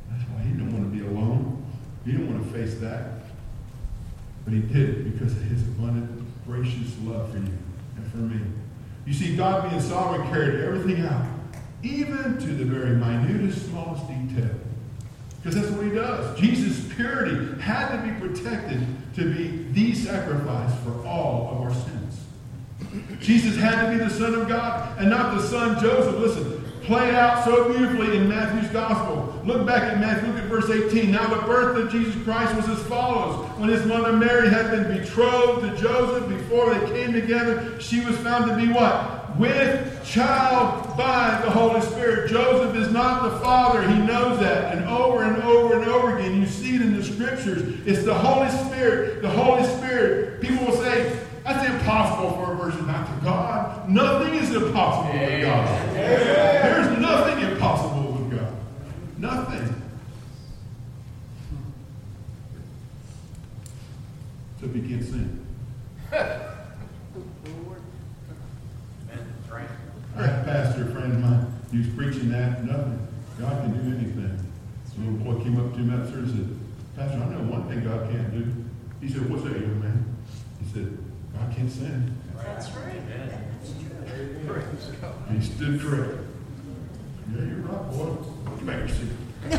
That's why he didn't want to be alone. He didn't want to face that. But he did it because of his abundant, gracious love for you and for me. You see, God being sovereign carried everything out, even to the very minutest, smallest detail. Because that's what he does. Jesus' purity had to be protected to be the sacrifice for all of our sins. Jesus had to be the Son of God and not the son Joseph. Listen, played out so beautifully in Matthew's Gospel. Look back at Matthew, look at verse 18. Now the birth of Jesus Christ was as follows. When his mother Mary had been betrothed to Joseph before they came together, she was found to be what? With child by the Holy Spirit. Joseph is not the father. He knows that. And over and over and over again, you see it in the scriptures. It's the Holy Spirit. The Holy Spirit. People will say, that's impossible for a person not to God. Nothing is impossible with God. There's nothing impossible with God. Nothing. To begin sin. Pastor, a friend of mine, he was preaching that, nothing. God can do anything. A little boy came up to him after and said, Pastor, I know one thing God can't do. He said, What's that, young man? He said, God can't sin. That's right. That's true. Praise God. And he stood correct. Yeah, you're right, boy. Back your seat. Isn't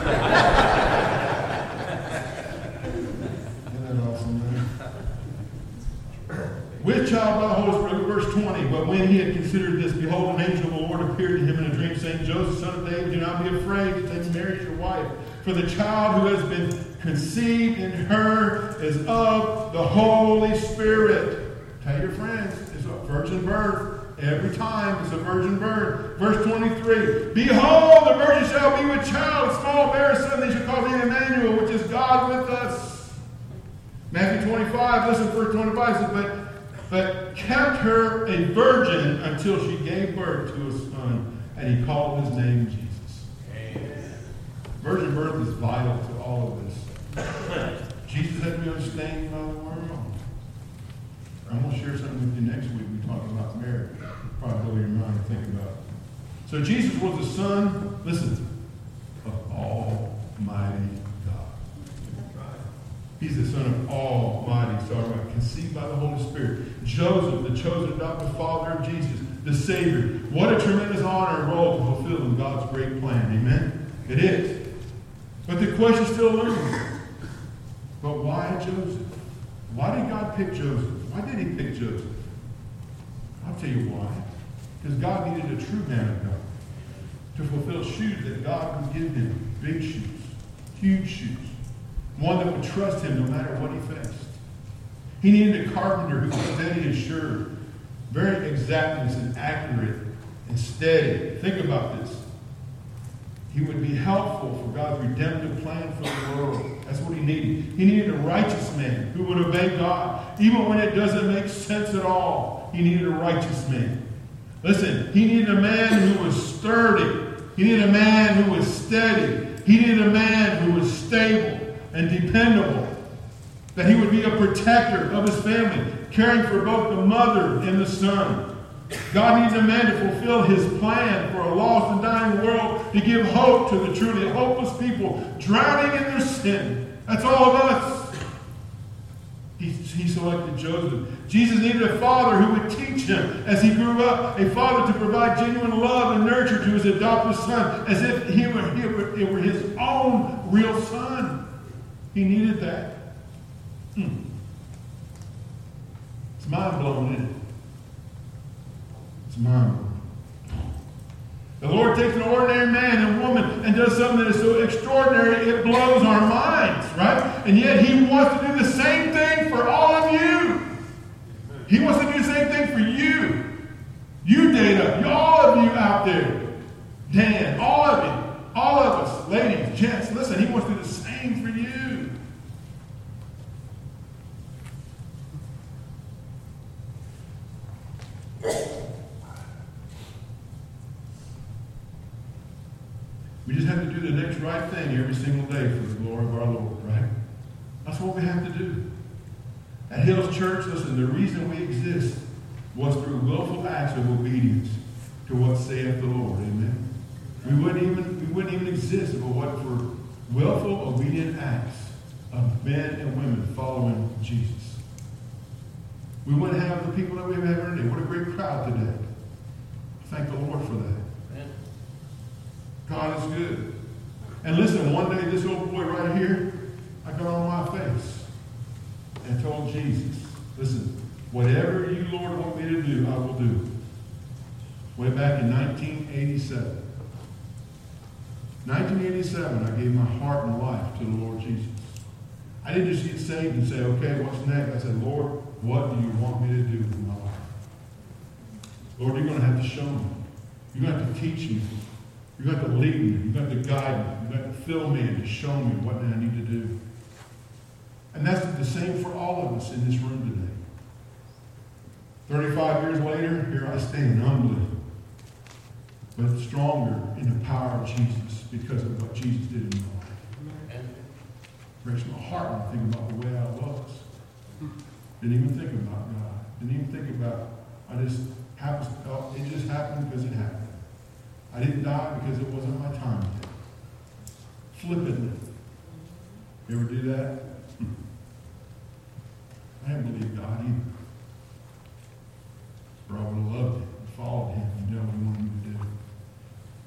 that awesome, man? With child by the Holy Spirit, verse 20. But when he had considered this, behold, an angel of the Lord appeared to him in a dream, saying, Joseph, son of David, do not be afraid to take Mary as your wife. For the child who has been conceived in her is of the Holy Spirit. Tell your friends, it's a virgin birth. Every time it's a virgin birth. Verse 23. Behold, the virgin shall be with child, small bear son, they shall call him Emmanuel, which is God with us. Matthew 25, listen, verse 25 says, but, but kept her a virgin until she gave birth to a son, and he called his name Jesus. Amen. Virgin birth is vital to all of this. Jesus had unstained by the world. I'm going to share something with you next week. We talk about marriage. Probably blow your mind to think about. So Jesus was the son, listen, of Almighty God. He's the son of Almighty, so right, conceived by the Holy Spirit. Joseph, the chosen adopted father of Jesus, the Savior. What a tremendous honor and role to fulfill in God's great plan. Amen? It is. But the question still looms. But why Joseph? Why did God pick Joseph? Why did he pick Joseph? I'll tell you why. Because God needed a true man of God to fulfill shoes that God would give him. Big shoes, huge shoes. One that would trust him no matter what he faced. He needed a carpenter who was steady and sure, very exactness and accurate and steady. Think about this. He would be helpful for God's redemptive plan for the world. That's what he needed. He needed a righteous man who would obey God, even when it doesn't make sense at all. He needed a righteous man. Listen, he needed a man who was sturdy. He needed a man who was steady. He needed a man who was stable and dependable. That he would be a protector of his family, caring for both the mother and the son. God needs a man to fulfill his plan for a lost and dying world, to give hope to the truly hopeless people drowning in their sin. That's all of us. He, he selected Joseph. Jesus needed a father who would teach him as he grew up, a father to provide genuine love and nurture to his adopted son, as if he were, he were, it were his own real son. He needed that. Hmm. It's mind blowing, blowing. The Lord takes an ordinary man and woman and does something that is so extraordinary it blows our minds, right? And yet He wants to do the same thing for all of you. He wants to do the same thing for you. You, Data, all of you out there. Dan, all of you, all of us, ladies, gents, listen, He wants to do the same for you. We just have to do the next right thing every single day for the glory of our Lord, right? That's what we have to do. At Hills Church, listen, the reason we exist was through willful acts of obedience to what saith the Lord. Amen. We wouldn't even we wouldn't even exist if it wasn't for willful, obedient acts of men and women following Jesus. We wouldn't have the people that we have today. What a great crowd today. Thank the Lord for that. God is good. And listen, one day this old boy right here, I got on my face and told Jesus, listen, whatever you, Lord, want me to do, I will do. Way back in 1987. 1987, I gave my heart and life to the Lord Jesus. I didn't just get saved and say, okay, what's next? I said, Lord, what do you want me to do with my life? Lord, you're going to have to show me. You're going to have to teach me. You're going to lead me. You're going to guide me. You're going to fill me and to show me what I need to do. And that's the same for all of us in this room today. 35 years later, here I stand humbly, but stronger in the power of Jesus because of what Jesus did in my life. Breaks my heart when I think about the way I was. Didn't even think about God. Didn't even think about, I just happens, it just happened because it happened. I didn't die because it wasn't my time flippantly. You ever do that? I didn't believe God either. Or I would have loved him and followed him and done what he wanted me to do.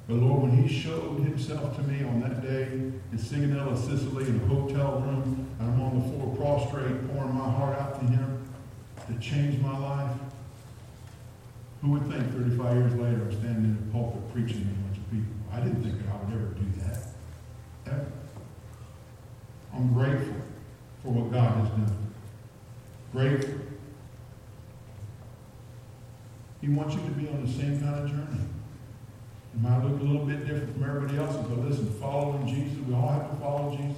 But Lord, when he showed himself to me on that day in Sigonella, Sicily, in a hotel room, and I'm on the floor prostrate, pouring my heart out to him, to change my life, who would think 35 years later I'm standing in the pulpit preaching to a bunch of people? I didn't think that I would ever do that. Ever. I'm grateful for what God has done. Grateful. He wants you to be on the same kind of journey. It might look a little bit different from everybody else's, but listen, following Jesus, we all have to follow Jesus.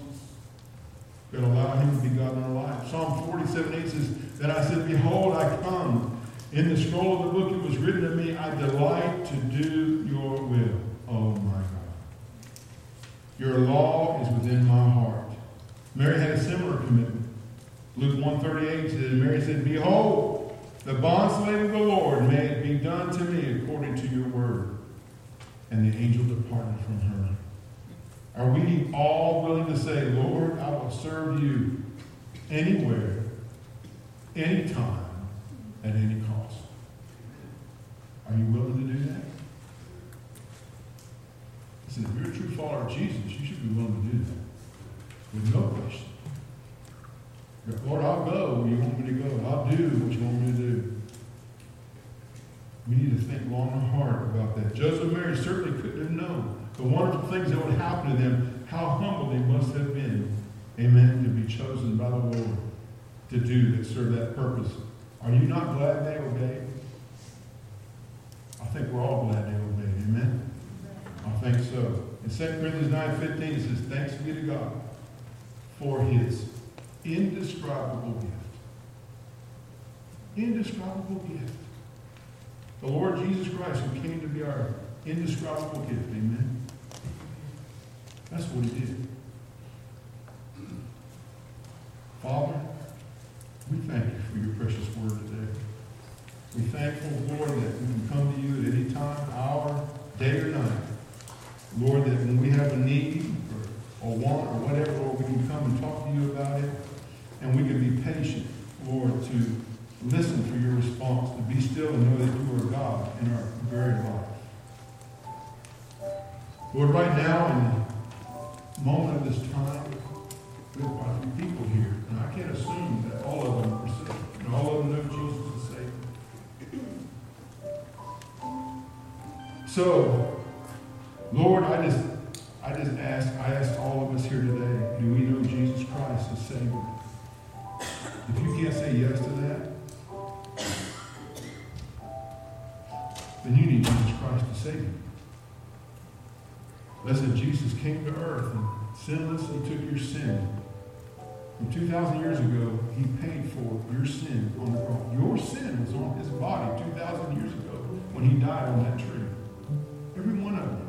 To allow him to be God in our life. Psalm 47, 8 says, Then I said, Behold, I come. In the scroll of the book it was written to me, I delight to do your will, oh my God. Your law is within my heart. Mary had a similar commitment. Luke 138 says, Mary said, Behold, the bondslave of the Lord, may it be done to me according to your word. And the angel departed from her. Are we all willing to say, Lord, I will serve you anywhere, anytime, at any cost? Are you willing to do that? Listen, if you're a true follower of Jesus, you should be willing to do that. With no question. Lord, I'll go where you want me to go. I'll do what you want me to do. We need to think long and hard about that. Joseph and Mary certainly couldn't have known the wonderful things that would happen to them, how humble they must have been, amen, to be chosen by the Lord to do that, serve that purpose. Are you not glad they obeyed? I think we're all glad they obeyed, amen? I think so. In 2 Corinthians 9 15, it says, Thanks be to God for his indescribable gift. Indescribable gift. The Lord Jesus Christ who came to be our indescribable gift. Amen. That's what he did. Father, we thank you for your precious word today. We're thankful, Lord, that we can come to you at any time, hour, day or night. Lord, that when we have a need or, or want or whatever, Lord, we can come and talk to you about it. And we can be patient, Lord, to listen for your response, to be still and know that you are God in our very life. Lord, right now, in the moment of this time, we have quite a few people here, and I can't assume that all of them are saved, and all of them know Jesus is Savior. So, Lord, I just, I just ask, I ask all of us here today, do we know Jesus Christ as Savior? If you can't say yes to that, then you need Jesus Christ to save you. Listen, Jesus came to earth and sinless, took your sin. From 2,000 years ago, he paid for your sin on the cross. Your sin was on his body 2,000 years ago when he died on that tree. Every one of them.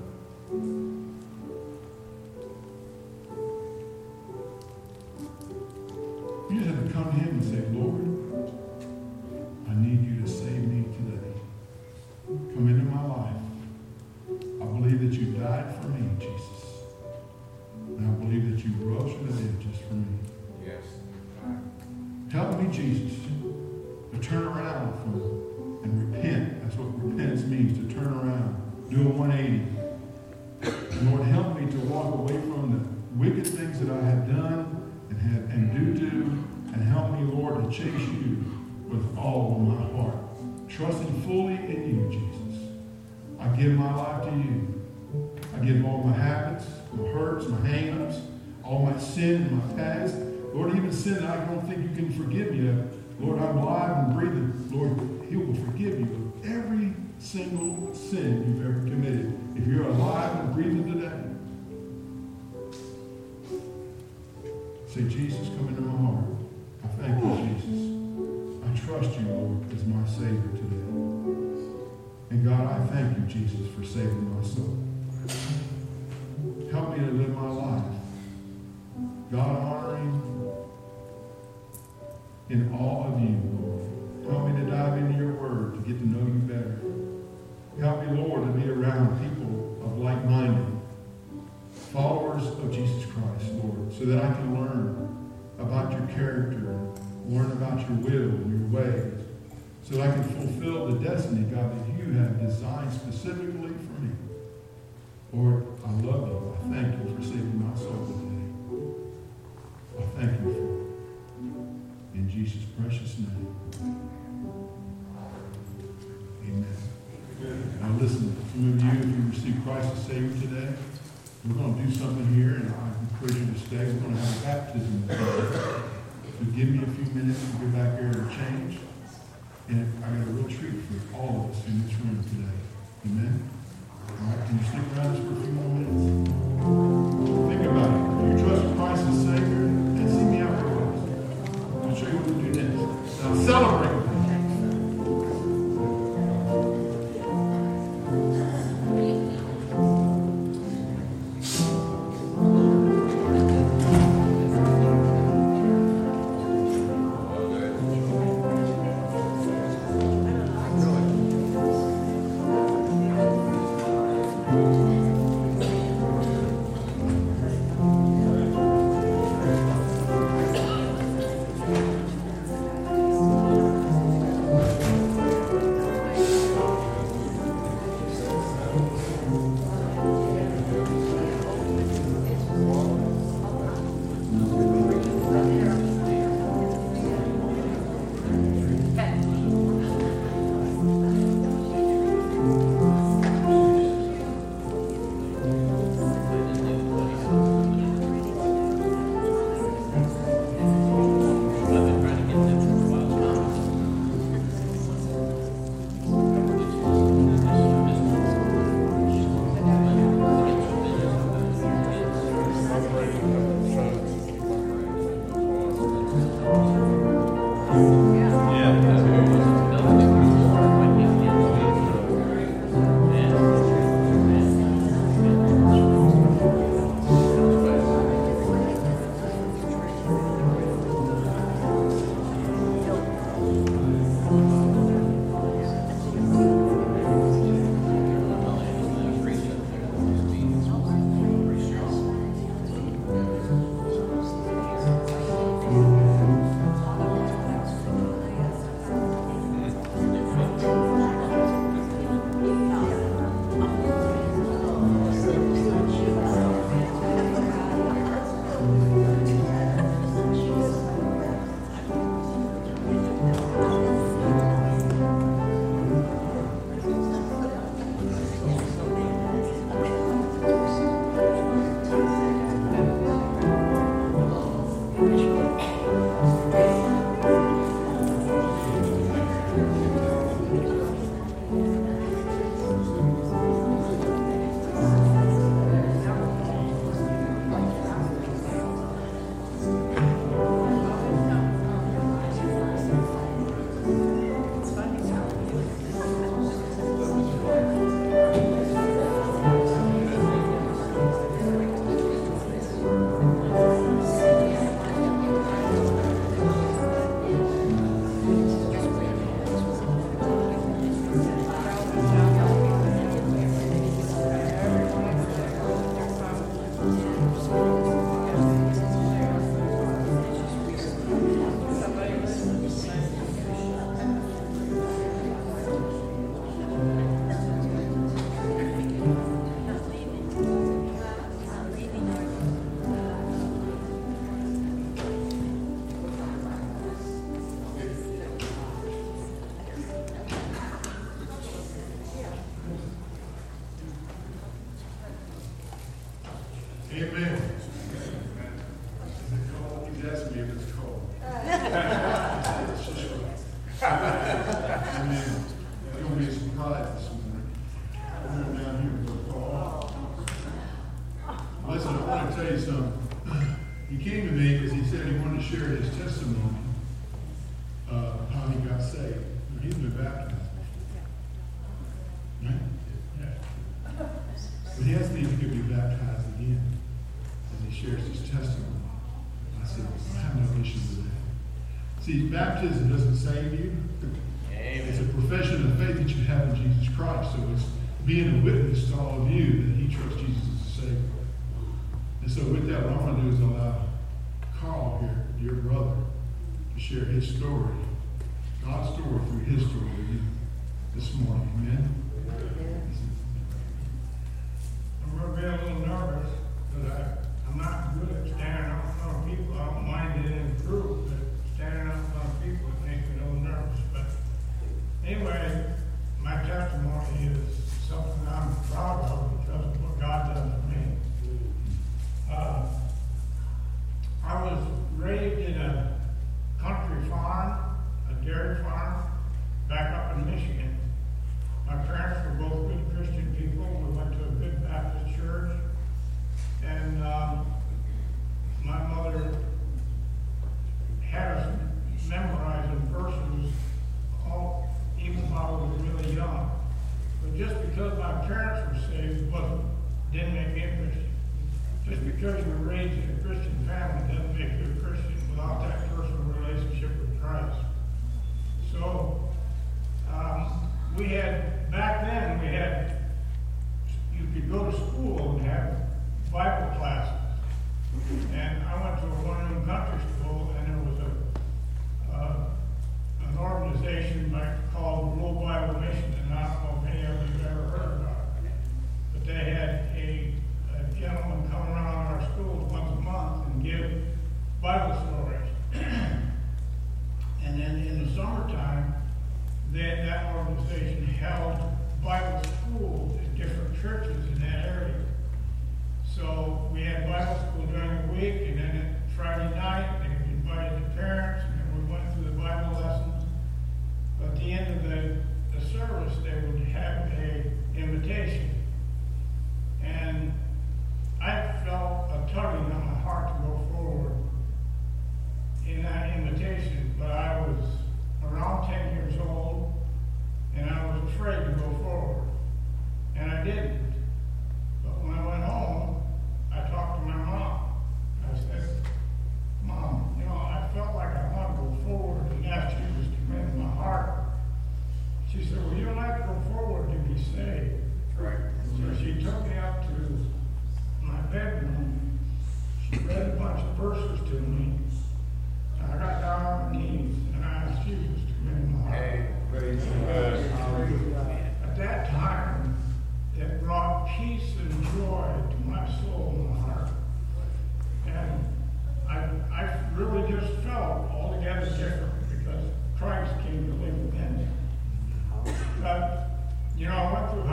You just have to come to him and say, Lord, sin I don't think you can forgive yet. Lord, I'm alive and breathing. Lord, He will forgive you of every single sin you've ever committed. If you're alive and breathing today, say, Jesus, come into my heart. I thank you, Jesus. I trust you, Lord, as my Savior today. And God, I thank you, Jesus, for saving my soul. Help me to live my life. In all of you, Lord. Help me to dive into your word to get to know you better. Help me, Lord, to be around people of like-minded, followers of Jesus Christ, Lord, so that I can learn about your character, learn about your will and your ways, so that I can fulfill the destiny, God, that you have designed specifically for me. Lord, I love you. I thank you for saving my soul today. I thank you. In Jesus' precious name. Amen. Now listen, some of you, if you receive Christ as Savior today, we're going to do something here, and I encourage you to stay. We're going to have a baptism. So give me a few minutes to get back there and change. And I got a real treat for all of us in this room today. Amen. All right, can you stick around for a few more minutes? Baptism doesn't save you.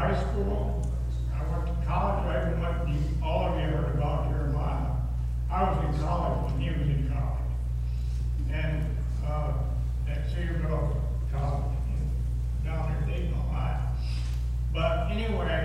high school, I went to college, I even went, you, all of you heard about Jeremiah. I was in college when he was in college. And uh, at Cedarville College down in Dayton, Ohio. But anyway,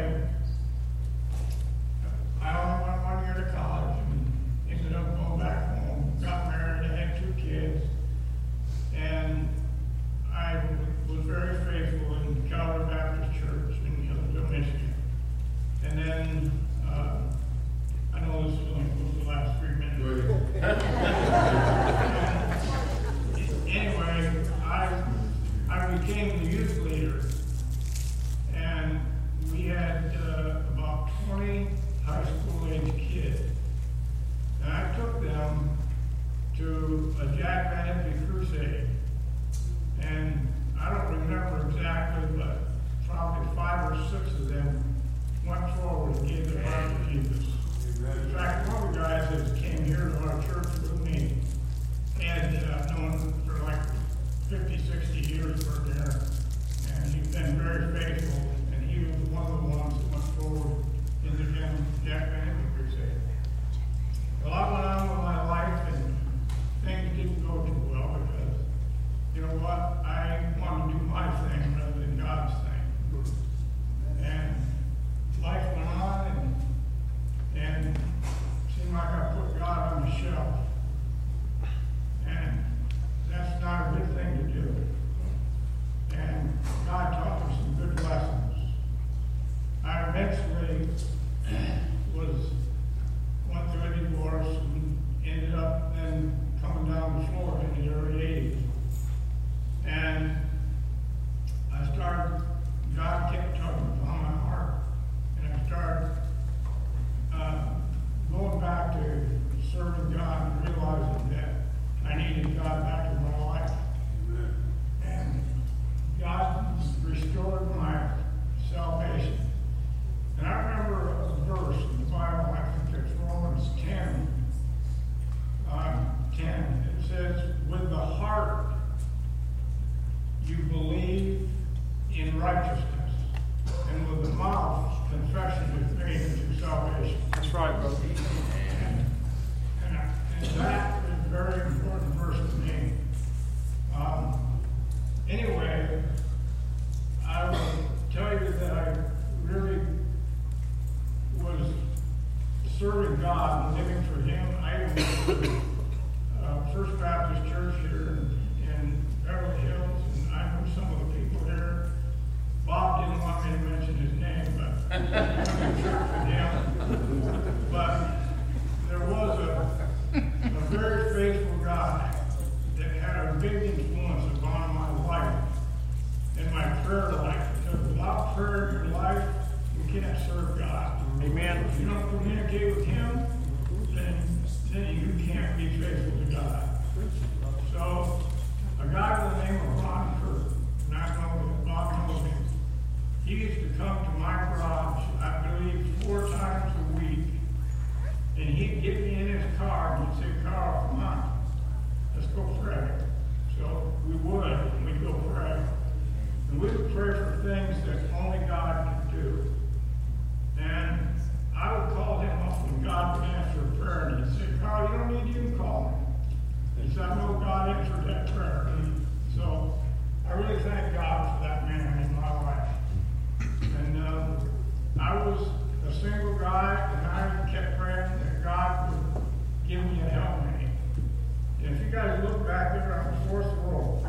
on the fourth row,